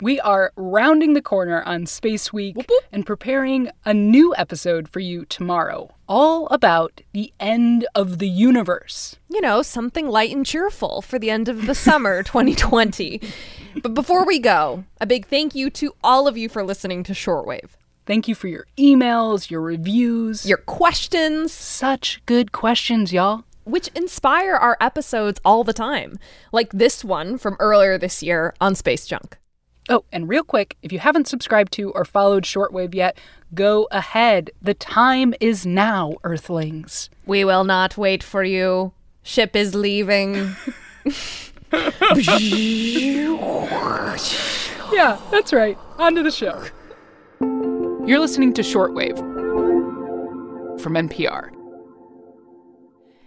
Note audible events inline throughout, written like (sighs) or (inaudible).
We are rounding the corner on Space Week whoop, whoop. and preparing a new episode for you tomorrow, all about the end of the universe. You know, something light and cheerful for the end of the summer (laughs) 2020. But before we go, a big thank you to all of you for listening to Shortwave. Thank you for your emails, your reviews, your questions. Such good questions, y'all which inspire our episodes all the time, like this one from earlier this year on space junk. Oh, and real quick, if you haven't subscribed to or followed Shortwave yet, go ahead. The time is now, Earthlings. We will not wait for you. Ship is leaving. (laughs) yeah, that's right. On to the show. You're listening to Shortwave from NPR.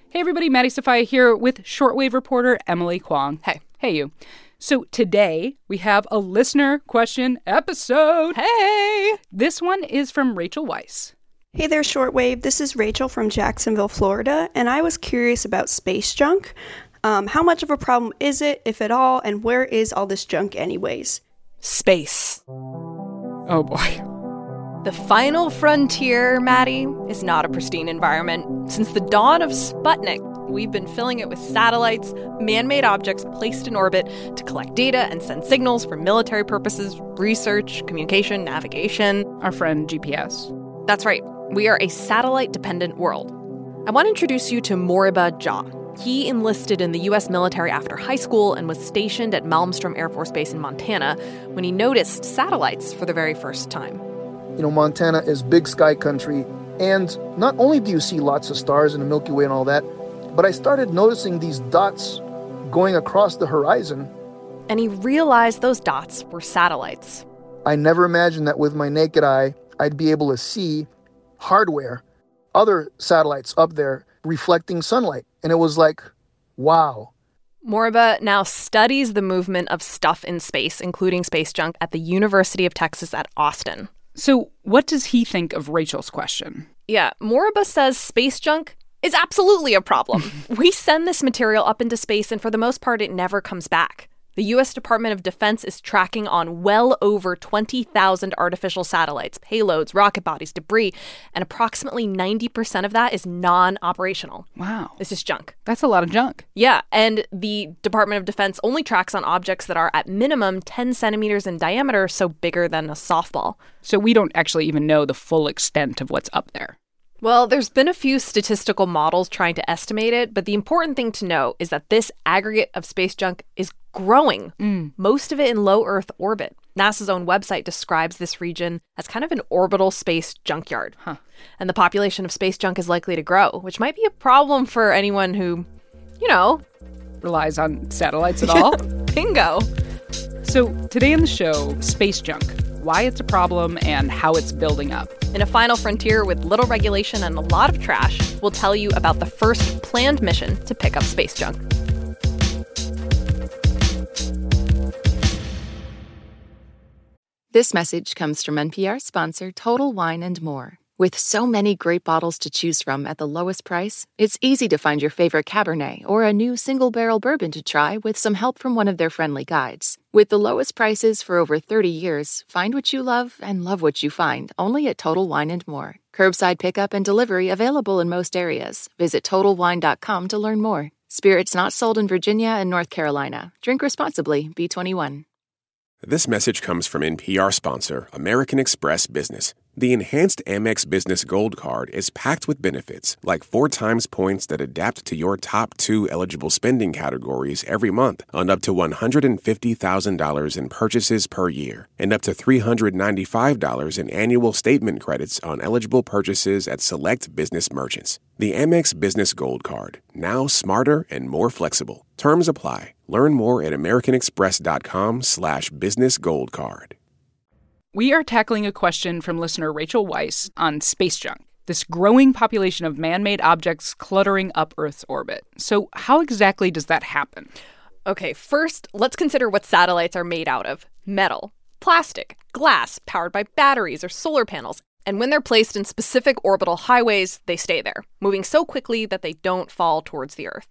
Hey, everybody, Maddie Sofia here with Shortwave reporter Emily Kwong. Hey. Hey, you. So today we have a listener question episode. Hey! This one is from Rachel Weiss. Hey there, Shortwave. This is Rachel from Jacksonville, Florida, and I was curious about space junk. Um, how much of a problem is it, if at all, and where is all this junk, anyways? Space. Oh boy. The final frontier, Maddie, is not a pristine environment. Since the dawn of Sputnik, we've been filling it with satellites, man made objects placed in orbit to collect data and send signals for military purposes, research, communication, navigation. Our friend GPS. That's right. We are a satellite dependent world. I want to introduce you to Moriba Jah. He enlisted in the U.S. military after high school and was stationed at Malmstrom Air Force Base in Montana when he noticed satellites for the very first time. You know, Montana is big sky country, and not only do you see lots of stars in the Milky Way and all that, but I started noticing these dots going across the horizon. And he realized those dots were satellites. I never imagined that with my naked eye, I'd be able to see hardware, other satellites up there reflecting sunlight. And it was like, wow. Moriba now studies the movement of stuff in space, including space junk, at the University of Texas at Austin. So, what does he think of Rachel's question? Yeah, Moriba says space junk is absolutely a problem. (laughs) we send this material up into space, and for the most part, it never comes back. The U.S. Department of Defense is tracking on well over 20,000 artificial satellites, payloads, rocket bodies, debris, and approximately 90% of that is non operational. Wow. This is junk. That's a lot of junk. Yeah. And the Department of Defense only tracks on objects that are at minimum 10 centimeters in diameter, so bigger than a softball. So we don't actually even know the full extent of what's up there. Well, there's been a few statistical models trying to estimate it, but the important thing to know is that this aggregate of space junk is growing, mm. most of it in low Earth orbit. NASA's own website describes this region as kind of an orbital space junkyard. Huh. And the population of space junk is likely to grow, which might be a problem for anyone who, you know, relies on satellites at (laughs) all. Bingo. So, today in the show, space junk why it's a problem, and how it's building up. In a final frontier with little regulation and a lot of trash, we'll tell you about the first planned mission to pick up space junk. This message comes from NPR sponsor Total Wine and More. With so many great bottles to choose from at the lowest price, it's easy to find your favorite Cabernet or a new single barrel bourbon to try with some help from one of their friendly guides. With the lowest prices for over 30 years, find what you love and love what you find only at Total Wine and More. Curbside pickup and delivery available in most areas. Visit TotalWine.com to learn more. Spirits not sold in Virginia and North Carolina. Drink responsibly, B21. This message comes from NPR sponsor American Express Business. The enhanced Amex Business Gold Card is packed with benefits like four times points that adapt to your top two eligible spending categories every month on up to $150,000 in purchases per year and up to $395 in annual statement credits on eligible purchases at select business merchants. The Amex Business Gold Card, now smarter and more flexible. Terms apply. Learn more at americanexpress.com slash business gold card. We are tackling a question from listener Rachel Weiss on space junk, this growing population of man made objects cluttering up Earth's orbit. So, how exactly does that happen? Okay, first, let's consider what satellites are made out of metal, plastic, glass, powered by batteries or solar panels. And when they're placed in specific orbital highways, they stay there, moving so quickly that they don't fall towards the Earth.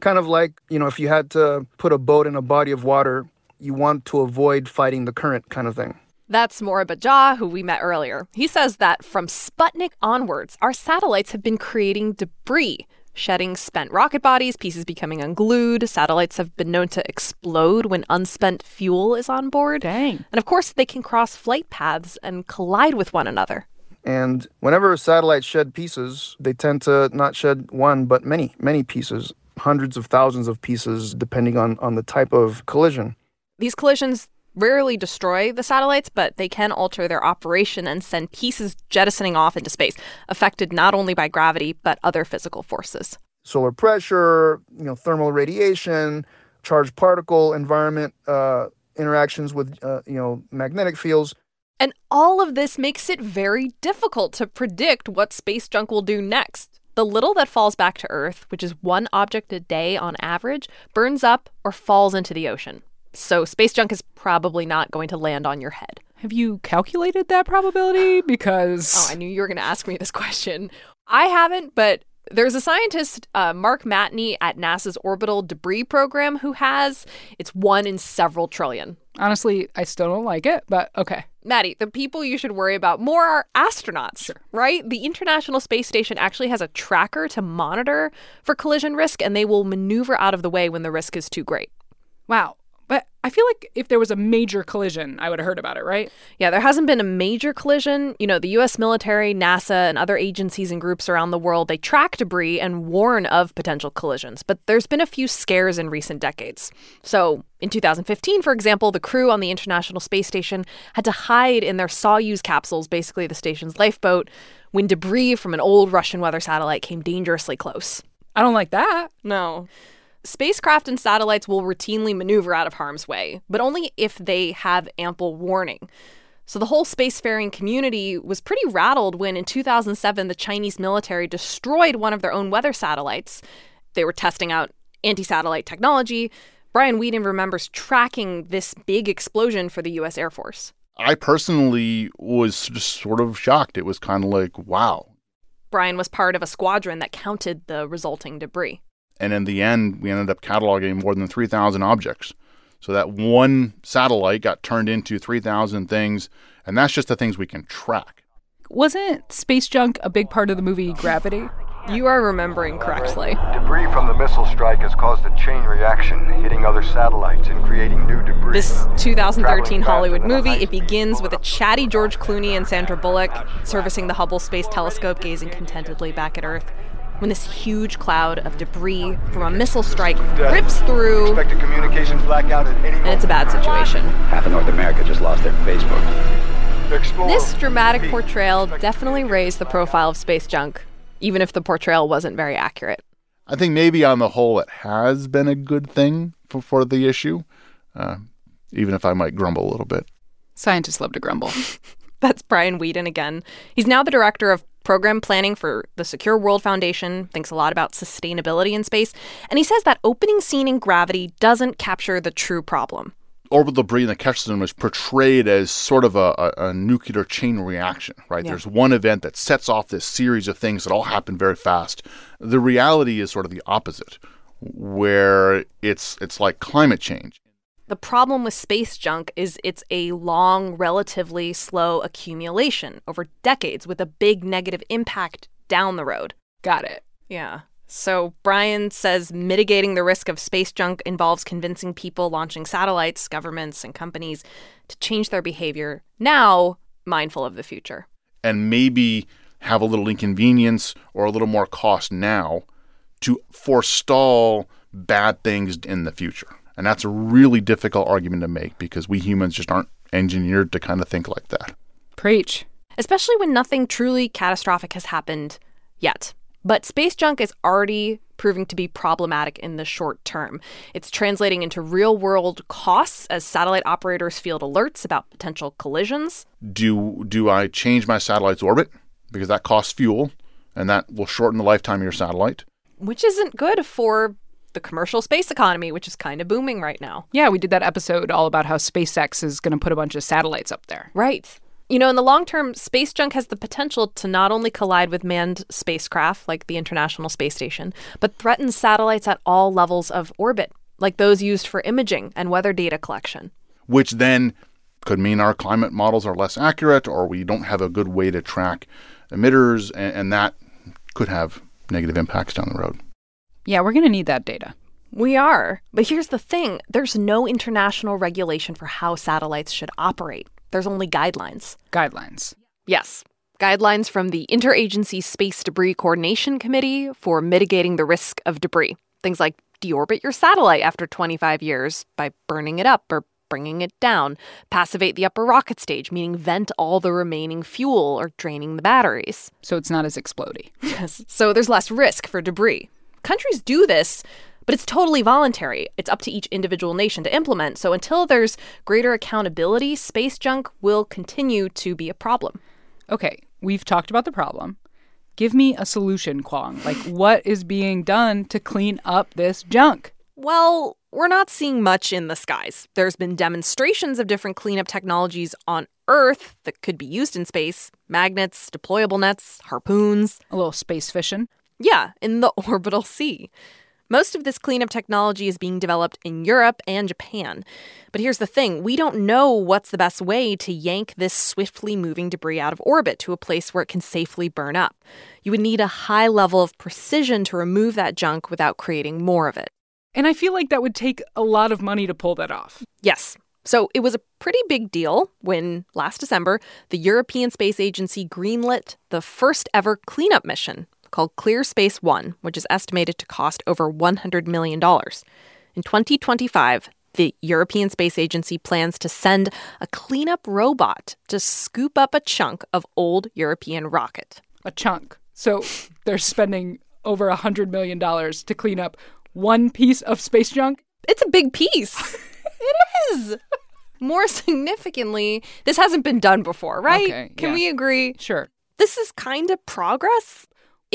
Kind of like, you know, if you had to put a boat in a body of water, you want to avoid fighting the current kind of thing. That's Moriba Jah, who we met earlier. He says that from Sputnik onwards, our satellites have been creating debris, shedding spent rocket bodies, pieces becoming unglued. Satellites have been known to explode when unspent fuel is on board. Dang. And of course, they can cross flight paths and collide with one another. And whenever satellites shed pieces, they tend to not shed one, but many, many pieces, hundreds of thousands of pieces, depending on, on the type of collision. These collisions rarely destroy the satellites, but they can alter their operation and send pieces jettisoning off into space, affected not only by gravity, but other physical forces. Solar pressure, you know, thermal radiation, charged particle environment uh, interactions with, uh, you know, magnetic fields. And all of this makes it very difficult to predict what space junk will do next. The little that falls back to Earth, which is one object a day on average, burns up or falls into the ocean. So space junk is probably not going to land on your head. Have you calculated that probability? (sighs) Because. Oh, I knew you were going to ask me this question. I haven't, but there's a scientist, uh, Mark Matney, at NASA's Orbital Debris Program who has. It's one in several trillion. Honestly, I still don't like it, but okay. Maddie, the people you should worry about more are astronauts, Sure. right? The International Space Station actually has a tracker to monitor for collision risk, and they will maneuver out of the way when the risk is too great. Wow. But I feel like if there was a major collision, I would have heard about it, right? Yeah, there hasn't been a major collision. You know, the US military, NASA, and other agencies and groups around the world, they track debris and warn of potential collisions. But there's been a few scares in recent decades. So, in 2015, for example, the crew on the International Space Station had to hide in their Soyuz capsules, basically the station's lifeboat, when debris from an old Russian weather satellite came dangerously close. I don't like that. No. Spacecraft and satellites will routinely maneuver out of harm's way, but only if they have ample warning. So the whole spacefaring community was pretty rattled when in 2007 the Chinese military destroyed one of their own weather satellites. They were testing out anti satellite technology. Brian Weeden remembers tracking this big explosion for the US Air Force. I personally was just sort of shocked. It was kind of like, wow. Brian was part of a squadron that counted the resulting debris. And in the end, we ended up cataloging more than 3,000 objects. So that one satellite got turned into 3,000 things, and that's just the things we can track. Wasn't space junk a big part of the movie Gravity? You are remembering correctly. Debris from the missile strike has caused a chain reaction, hitting other satellites and creating new debris. This 2013 Hollywood movie, it begins with a chatty George Clooney and Sandra Bullock servicing the Hubble Space Telescope, gazing contentedly back at Earth. When this huge cloud of debris from a missile strike rips through, Expect a communications blackout at any and it's a bad situation. Half of North America just lost their Facebook. Explore. This dramatic portrayal definitely raised the profile of space junk, even if the portrayal wasn't very accurate. I think maybe on the whole, it has been a good thing for, for the issue, uh, even if I might grumble a little bit. Scientists love to grumble. (laughs) That's Brian Weeden again. He's now the director of program planning for the Secure World Foundation, thinks a lot about sustainability in space, and he says that opening scene in Gravity doesn't capture the true problem. orbital debris in the catch system is portrayed as sort of a, a, a nuclear chain reaction, right? Yeah. There's one event that sets off this series of things that all happen very fast. The reality is sort of the opposite, where it's it's like climate change. The problem with space junk is it's a long, relatively slow accumulation over decades with a big negative impact down the road. Got it. Yeah. So Brian says mitigating the risk of space junk involves convincing people launching satellites, governments, and companies to change their behavior now, mindful of the future. and maybe have a little inconvenience or a little more cost now to forestall bad things in the future. And that's a really difficult argument to make because we humans just aren't engineered to kind of think like that. Preach. especially when nothing truly catastrophic has happened yet. But space junk is already proving to be problematic in the short term. It's translating into real world costs as satellite operators field alerts about potential collisions. Do do I change my satellite's orbit because that costs fuel and that will shorten the lifetime of your satellite? which isn't good for the commercial space economy, which is kind of booming right now. Yeah, we did that episode all about how SpaceX is going to put a bunch of satellites up there. Right. You know, in the long term, space junk has the potential to not only collide with manned spacecraft like the International Space Station, but threaten satellites at all levels of orbit, like those used for imaging and weather data collection. Which then could mean our climate models are less accurate or we don't have a good way to track emitters, and, and that could have negative impacts down the road. Yeah, we're going to need that data. We are. But here's the thing there's no international regulation for how satellites should operate, there's only guidelines. Guidelines. Yes. Guidelines from the Interagency Space Debris Coordination Committee for mitigating the risk of debris. Things like deorbit your satellite after 25 years by burning it up or bringing it down, passivate the upper rocket stage, meaning vent all the remaining fuel or draining the batteries. So it's not as explody. (laughs) Yes. So there's less risk for debris. Countries do this, but it's totally voluntary. It's up to each individual nation to implement. So until there's greater accountability, space junk will continue to be a problem. Okay, we've talked about the problem. Give me a solution, Kwong. Like, what is being done to clean up this junk? Well, we're not seeing much in the skies. There's been demonstrations of different cleanup technologies on Earth that could be used in space magnets, deployable nets, harpoons. A little space fishing. Yeah, in the (laughs) orbital sea. Most of this cleanup technology is being developed in Europe and Japan. But here's the thing we don't know what's the best way to yank this swiftly moving debris out of orbit to a place where it can safely burn up. You would need a high level of precision to remove that junk without creating more of it. And I feel like that would take a lot of money to pull that off. Yes. So it was a pretty big deal when last December the European Space Agency greenlit the first ever cleanup mission called Clear Space One, which is estimated to cost over $100 million. In 2025, the European Space Agency plans to send a cleanup robot to scoop up a chunk of old European rocket. A chunk. So they're spending over $100 million to clean up one piece of space junk? It's a big piece. (laughs) it is. More significantly, this hasn't been done before, right? Okay, Can yeah. we agree? Sure. This is kind of progress.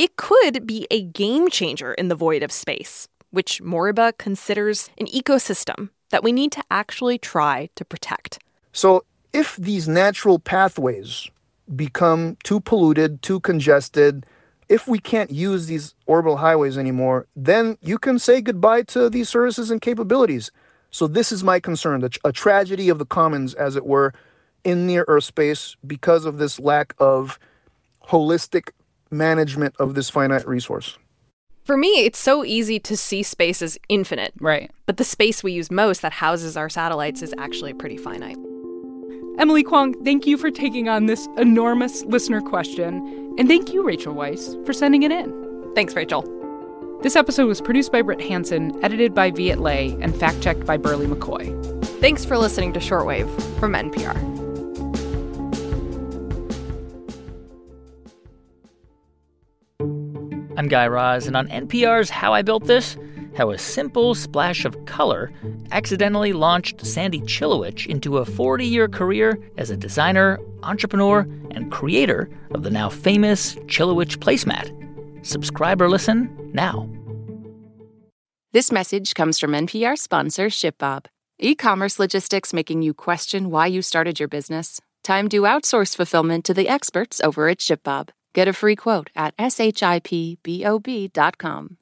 It could be a game changer in the void of space, which Moriba considers an ecosystem that we need to actually try to protect. So, if these natural pathways become too polluted, too congested, if we can't use these orbital highways anymore, then you can say goodbye to these services and capabilities. So, this is my concern a, tragedy of the commons, as it were, in near Earth space because of this lack of holistic management of this finite resource. For me, it's so easy to see space as infinite. Right. But the space we use most that houses our satellites is actually pretty finite. Emily Kwong, thank you for taking on this enormous listener question. And thank you, Rachel Weiss, for sending it in. Thanks, Rachel. This episode was produced by Britt Hanson, edited by Viet Le, and fact checked by Berly McCoy. Thanks for listening to Shortwave from NPR. I'm Guy Raz, and on NPR's How I Built This, how a simple splash of color accidentally launched Sandy Chilewich into a 40 year career as a designer, entrepreneur, and creator of the now famous Chilowich placemat. Subscribe or listen now. This message comes from NPR sponsor ShipBob. E commerce logistics making you question why you started your business? Time to outsource fulfillment to the experts over at ShipBob. Get a free quote at shipbob.com.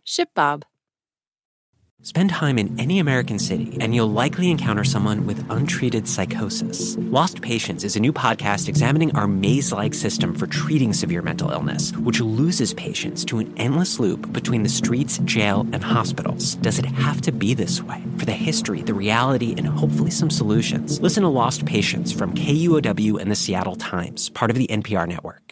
ShipBob. Spend time in any American city, and you'll likely encounter someone with untreated psychosis. Lost Patients is a new podcast examining our maze like system for treating severe mental illness, which loses patients to an endless loop between the streets, jail, and hospitals. Does it have to be this way? For the history, the reality, and hopefully some solutions, listen to Lost Patients from KUOW and the Seattle Times, part of the NPR network.